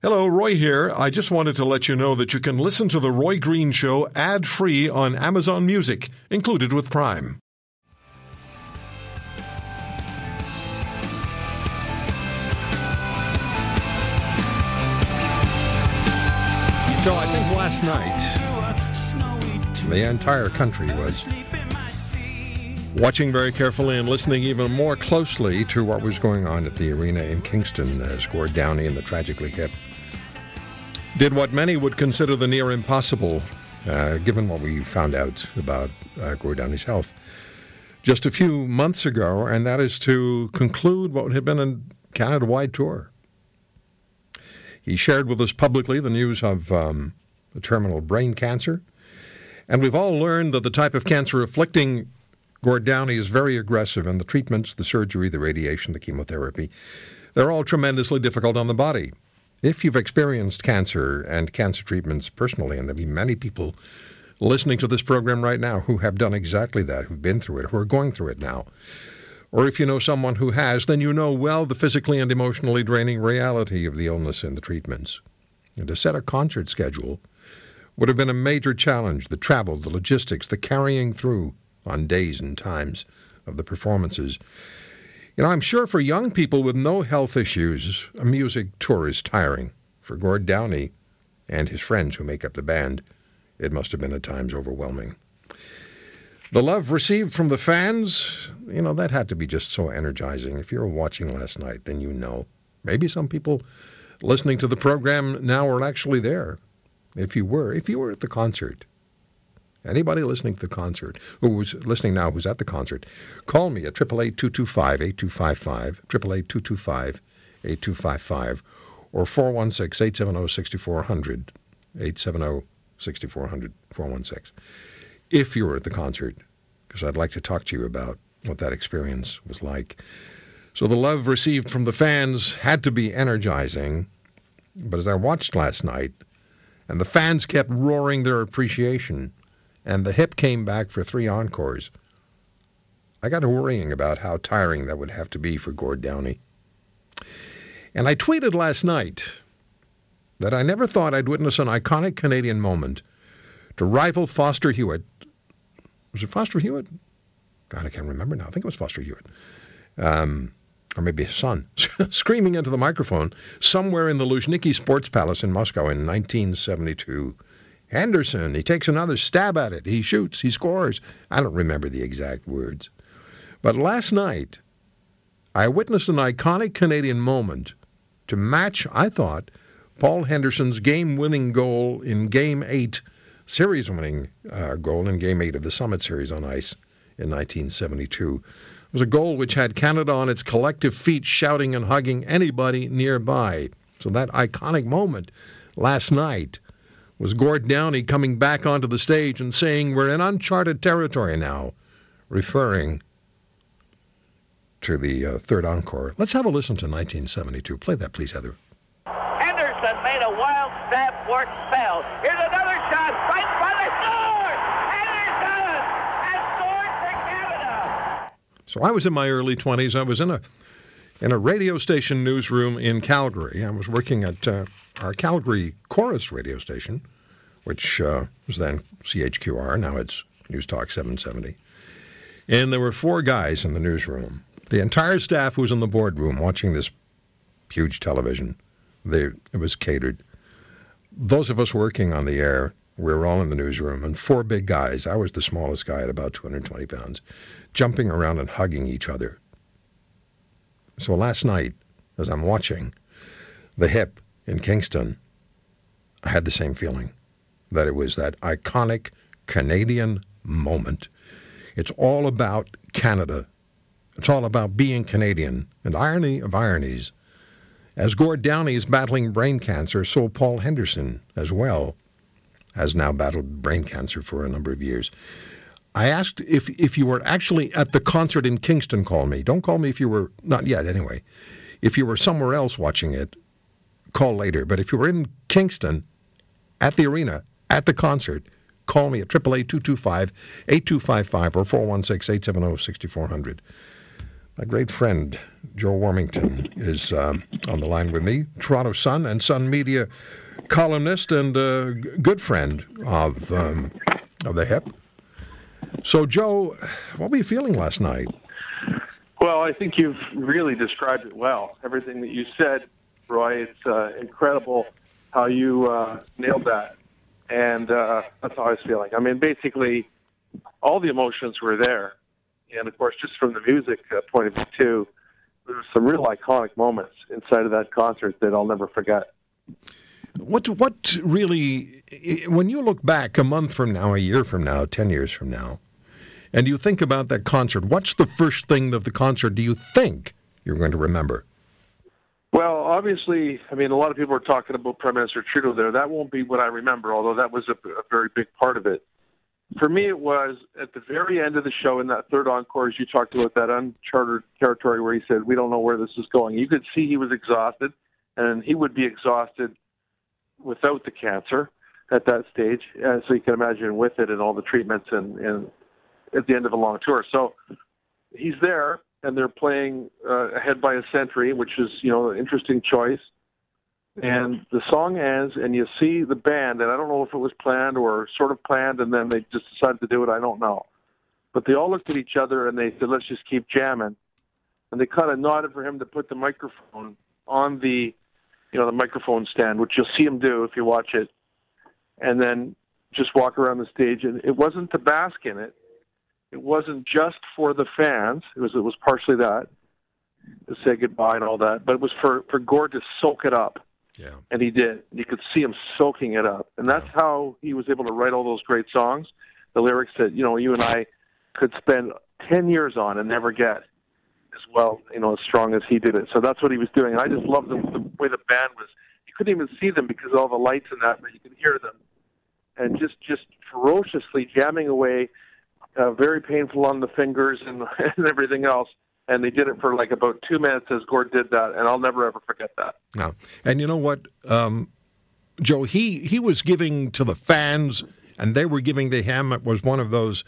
Hello, Roy here. I just wanted to let you know that you can listen to The Roy Green Show ad free on Amazon Music, included with Prime. So I think last night, the entire country was watching very carefully and listening even more closely to what was going on at the arena in Kingston uh, as Gord Downie and the Tragically Hip did what many would consider the near impossible, uh, given what we found out about uh, Gord Downie's health just a few months ago, and that is to conclude what had been a Canada wide tour. He shared with us publicly the news of um, terminal brain cancer, and we've all learned that the type of cancer afflicting Gord Downie is very aggressive, and the treatments, the surgery, the radiation, the chemotherapy, they're all tremendously difficult on the body. If you've experienced cancer and cancer treatments personally, and there'll be many people listening to this program right now who have done exactly that, who've been through it, who are going through it now, or if you know someone who has, then you know well the physically and emotionally draining reality of the illness and the treatments. And to set a concert schedule would have been a major challenge the travel, the logistics, the carrying through on days and times of the performances. You know, I'm sure for young people with no health issues, a music tour is tiring. For Gord Downie and his friends who make up the band, it must have been at times overwhelming. The love received from the fans, you know, that had to be just so energizing. If you were watching last night, then you know. Maybe some people listening to the program now are actually there. If you were, if you were at the concert, Anybody listening to the concert, who's listening now, who's at the concert, call me at 888-225-8255, 888-225-8255, or 416-870-6400, 870-6400, 416, if you were at the concert, because I'd like to talk to you about what that experience was like. So the love received from the fans had to be energizing, but as I watched last night, and the fans kept roaring their appreciation, and the hip came back for three encores. I got to worrying about how tiring that would have to be for Gord Downie. And I tweeted last night that I never thought I'd witness an iconic Canadian moment to rival Foster Hewitt. Was it Foster Hewitt? God, I can't remember now. I think it was Foster Hewitt. Um, or maybe his son, screaming into the microphone somewhere in the Luzhniki Sports Palace in Moscow in 1972. Henderson, he takes another stab at it. He shoots, he scores. I don't remember the exact words. But last night, I witnessed an iconic Canadian moment to match, I thought, Paul Henderson's game winning goal in Game 8, series winning uh, goal in Game 8 of the Summit Series on ice in 1972. It was a goal which had Canada on its collective feet, shouting and hugging anybody nearby. So that iconic moment last night was Gord Downie coming back onto the stage and saying, We're in uncharted territory now, referring to the uh, third encore. Let's have a listen to 1972. Play that, please, Heather. Henderson made a wild stab for it fell. Here's another shot right by the score! Henderson has scored for Canada! So I was in my early 20s. I was in a in a radio station newsroom in Calgary. I was working at uh, our Calgary Corus radio station, which uh, was then CHQR. Now it's News Talk 770. And there were four guys in the newsroom. The entire staff was in the boardroom watching this huge television. They, it was catered. Those of us working on the air, we were all in the newsroom, and four big guys, I was the smallest guy at about 220 pounds, jumping around and hugging each other. So last night, as I'm watching the hip in Kingston, I had the same feeling that it was that iconic Canadian moment. It's all about Canada. It's all about being Canadian. And irony of ironies, as Gord Downie is battling brain cancer, so Paul Henderson as well has now battled brain cancer for a number of years. I asked if if you were actually at the concert in Kingston, call me. Don't call me if you were not yet anyway. If you were somewhere else watching it, call later. But if you were in Kingston at the arena at the concert, call me at 888-225-8255 or 416-870-6400. A great friend, Joe Warmington, is um, on the line with me, Toronto Sun and Sun Media columnist and a good friend of um, of the hip. So, Joe, what were you feeling last night? Well, I think you've really described it well. Everything that you said, Roy, it's uh, incredible how you uh, nailed that. And uh, that's how I was feeling. I mean, basically, all the emotions were there. And of course, just from the music uh, point of view, too, there were some real iconic moments inside of that concert that I'll never forget. What what really when you look back a month from now, a year from now, 10 years from now, and you think about that concert, what's the first thing of the concert do you think you're going to remember? Well, obviously, I mean, a lot of people are talking about Prime Minister Trudeau there. That won't be what I remember, although that was a, a very big part of it. For me, it was at the very end of the show in that third encore, as you talked about that uncharted territory where he said, We don't know where this is going. You could see he was exhausted, and he would be exhausted without the cancer at that stage. Uh, so you can imagine with it and all the treatments and, and at the end of a long tour. So he's there, and they're playing uh, ahead by a century, which is you know an interesting choice. And the song ends, and you see the band, and I don't know if it was planned or sort of planned, and then they just decided to do it. I don't know, but they all looked at each other and they said, "Let's just keep jamming." And they kind of nodded for him to put the microphone on the you know, the microphone stand, which you'll see him do if you watch it, and then just walk around the stage. And it wasn't to bask in it. It wasn't just for the fans. It was it was partially that to say goodbye and all that, but it was for for Gord to soak it up. Yeah. And he did. You could see him soaking it up, and that's how he was able to write all those great songs. The lyrics that you know you and I could spend ten years on and never get as well, you know, as strong as he did it. So that's what he was doing. And I just loved the, the way the band was. You couldn't even see them because of all the lights and that, but you could hear them, and just just ferociously jamming away, uh, very painful on the fingers and, and everything else. And they did it for like about two minutes as Gord did that, and I'll never ever forget that. No, and you know what, um, Joe, he he was giving to the fans, and they were giving to him. It was one of those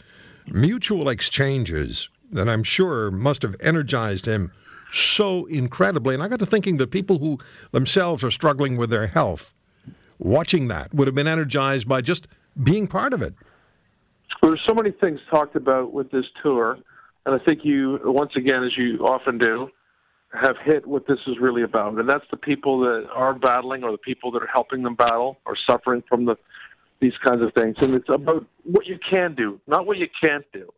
mutual exchanges that I'm sure must have energized him so incredibly. And I got to thinking that people who themselves are struggling with their health, watching that, would have been energized by just being part of it. There's so many things talked about with this tour, and I think you, once again, as you often do, have hit what this is really about, and that's the people that are battling or the people that are helping them battle or suffering from the these kinds of things. And it's about what you can do, not what you can't do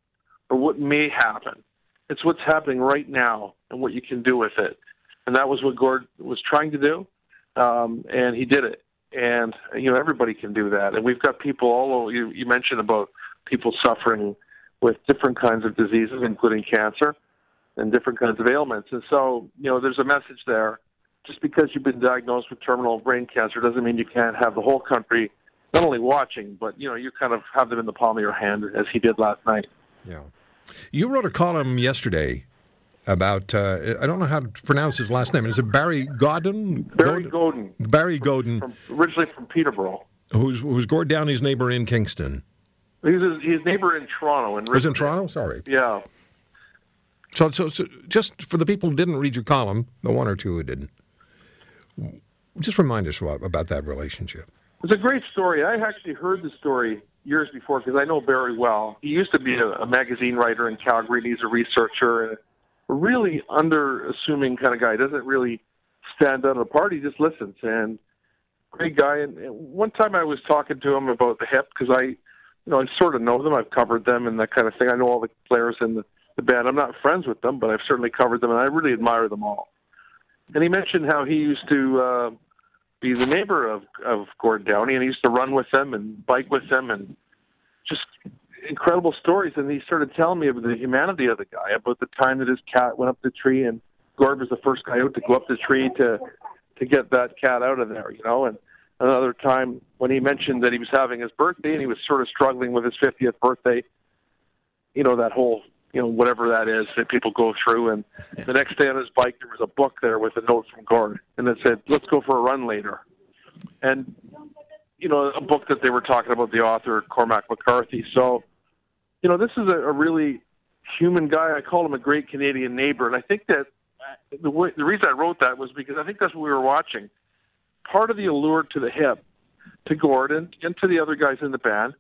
or what may happen. It's what's happening right now and what you can do with it. And that was what Gord was trying to do, um, and he did it. And you know everybody can do that. And we've got people all over. You, you mentioned about people suffering with different kinds of diseases, including cancer and different kinds of ailments. And so you know there's a message there. Just because you've been diagnosed with terminal brain cancer doesn't mean you can't have the whole country not only watching, but you know you kind of have them in the palm of your hand as he did last night. Yeah. You wrote a column yesterday about uh, I don't know how to pronounce his last name. Is it Barry Godin? Barry Godin. Barry Godin. From, originally from Peterborough. Who's who's Gord Downie's neighbor in Kingston? He's his, his neighbor in Toronto. In was in Toronto? Sorry. Yeah. So, so, so, just for the people who didn't read your column, the one or two who didn't, just remind us about that relationship. It's a great story. I actually heard the story years before because I know Barry well. He used to be a, a magazine writer in Calgary. And he's a researcher and a really under-assuming kind of guy. He doesn't really stand out at a party. Just listens and great guy. And, and one time I was talking to him about the hip because I, you know, I sort of know them. I've covered them and that kind of thing. I know all the players in the, the band. I'm not friends with them, but I've certainly covered them, and I really admire them all. And he mentioned how he used to. Uh, be the neighbor of of Gord Downie, and he used to run with them and bike with them, and just incredible stories. And he started telling me about the humanity of the guy, about the time that his cat went up the tree, and Gord was the first guy out to go up the tree to to get that cat out of there, you know. And another time when he mentioned that he was having his birthday and he was sort of struggling with his 50th birthday, you know, that whole you know, whatever that is that people go through. And the next day on his bike, there was a book there with a note from Gord, and it said, "Let's go for a run later." And you know, a book that they were talking about the author Cormac McCarthy. So, you know, this is a, a really human guy. I call him a great Canadian neighbor, and I think that uh, the way, the reason I wrote that was because I think that's what we were watching. Part of the allure to the hip, to Gordon and to the other guys in the band,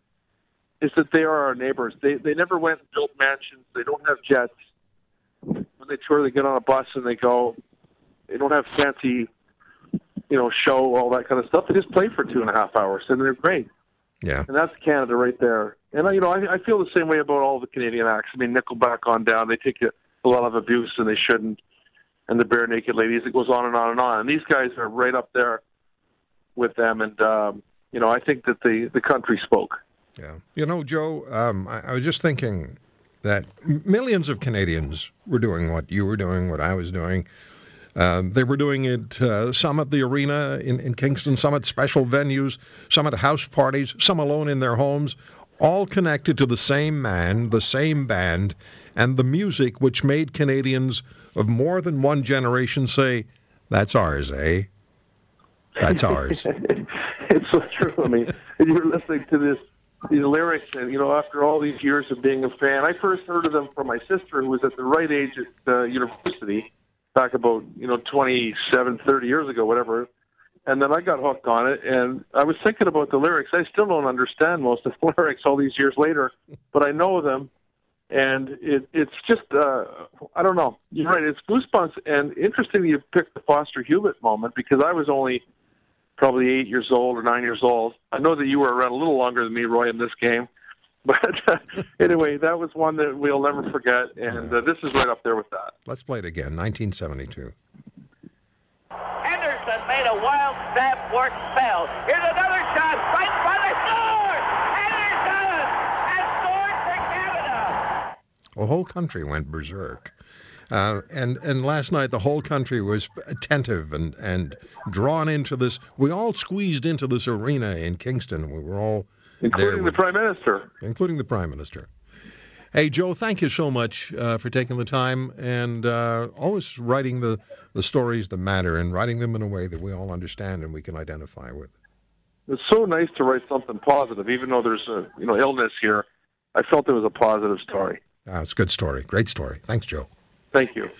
is that they are our neighbors. They they never went and built mansions. They don't have jets. When they tour, they get on a bus and they go. They don't have fancy, you know, show all that kind of stuff. They just play for two and a half hours and they're great. Yeah. And that's Canada right there. And you know, I, I feel the same way about all the Canadian acts. I mean, Nickelback on down, they take a, a lot of abuse and they shouldn't. And the Barenaked Ladies, it goes on and on and on. And these guys are right up there with them. And um, you know, I think that the the country spoke. Yeah. You know, Joe, um, I, I was just thinking that millions of Canadians were doing what you were doing, what I was doing. Um, they were doing it uh, some at the arena in, in Kingston, some at special venues, some at house parties, some alone in their homes, all connected to the same man, the same band, and the music which made Canadians of more than one generation say, That's ours, eh? That's ours. it's so true. I mean, you're listening to this these lyrics, and you know, after all these years of being a fan, I first heard of them from my sister, who was at the right age at uh, university, back about you know 27, 30 years ago, whatever. And then I got hooked on it, and I was thinking about the lyrics. I still don't understand most of the lyrics all these years later, but I know them, and it, it's just uh, I don't know. You're right. It's goosebumps, and interesting you picked the Foster Hewitt moment because I was only probably eight years old or nine years old. I know that you were around a little longer than me, Roy, in this game. But uh, anyway, that was one that we'll never forget, and uh, this is right up there with that. Let's play it again, 1972. Henderson made a wild snap, work spell. Here's another shot, right by the score! Henderson has scored for Canada! The whole country went berserk. Uh, and and last night the whole country was attentive and and drawn into this. We all squeezed into this arena in Kingston. We were all including the with, prime minister, including the prime minister. Hey Joe, thank you so much uh, for taking the time and uh, always writing the the stories that matter and writing them in a way that we all understand and we can identify with. It's so nice to write something positive, even though there's a you know illness here. I felt it was a positive story. Uh, it's a good story, great story. Thanks, Joe. Thank you.